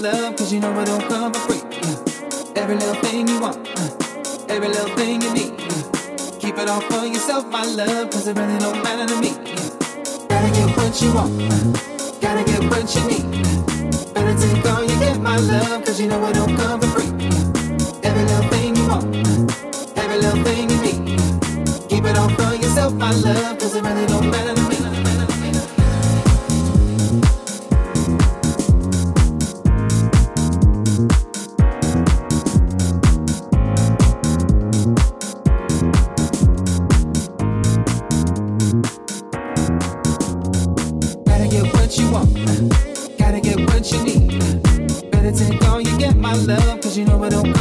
love, cause you know I don't come for free. Uh, every little thing you want, uh, every little thing you need. Uh, keep it all for yourself, my love, cause it really don't matter. you know I don't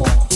explain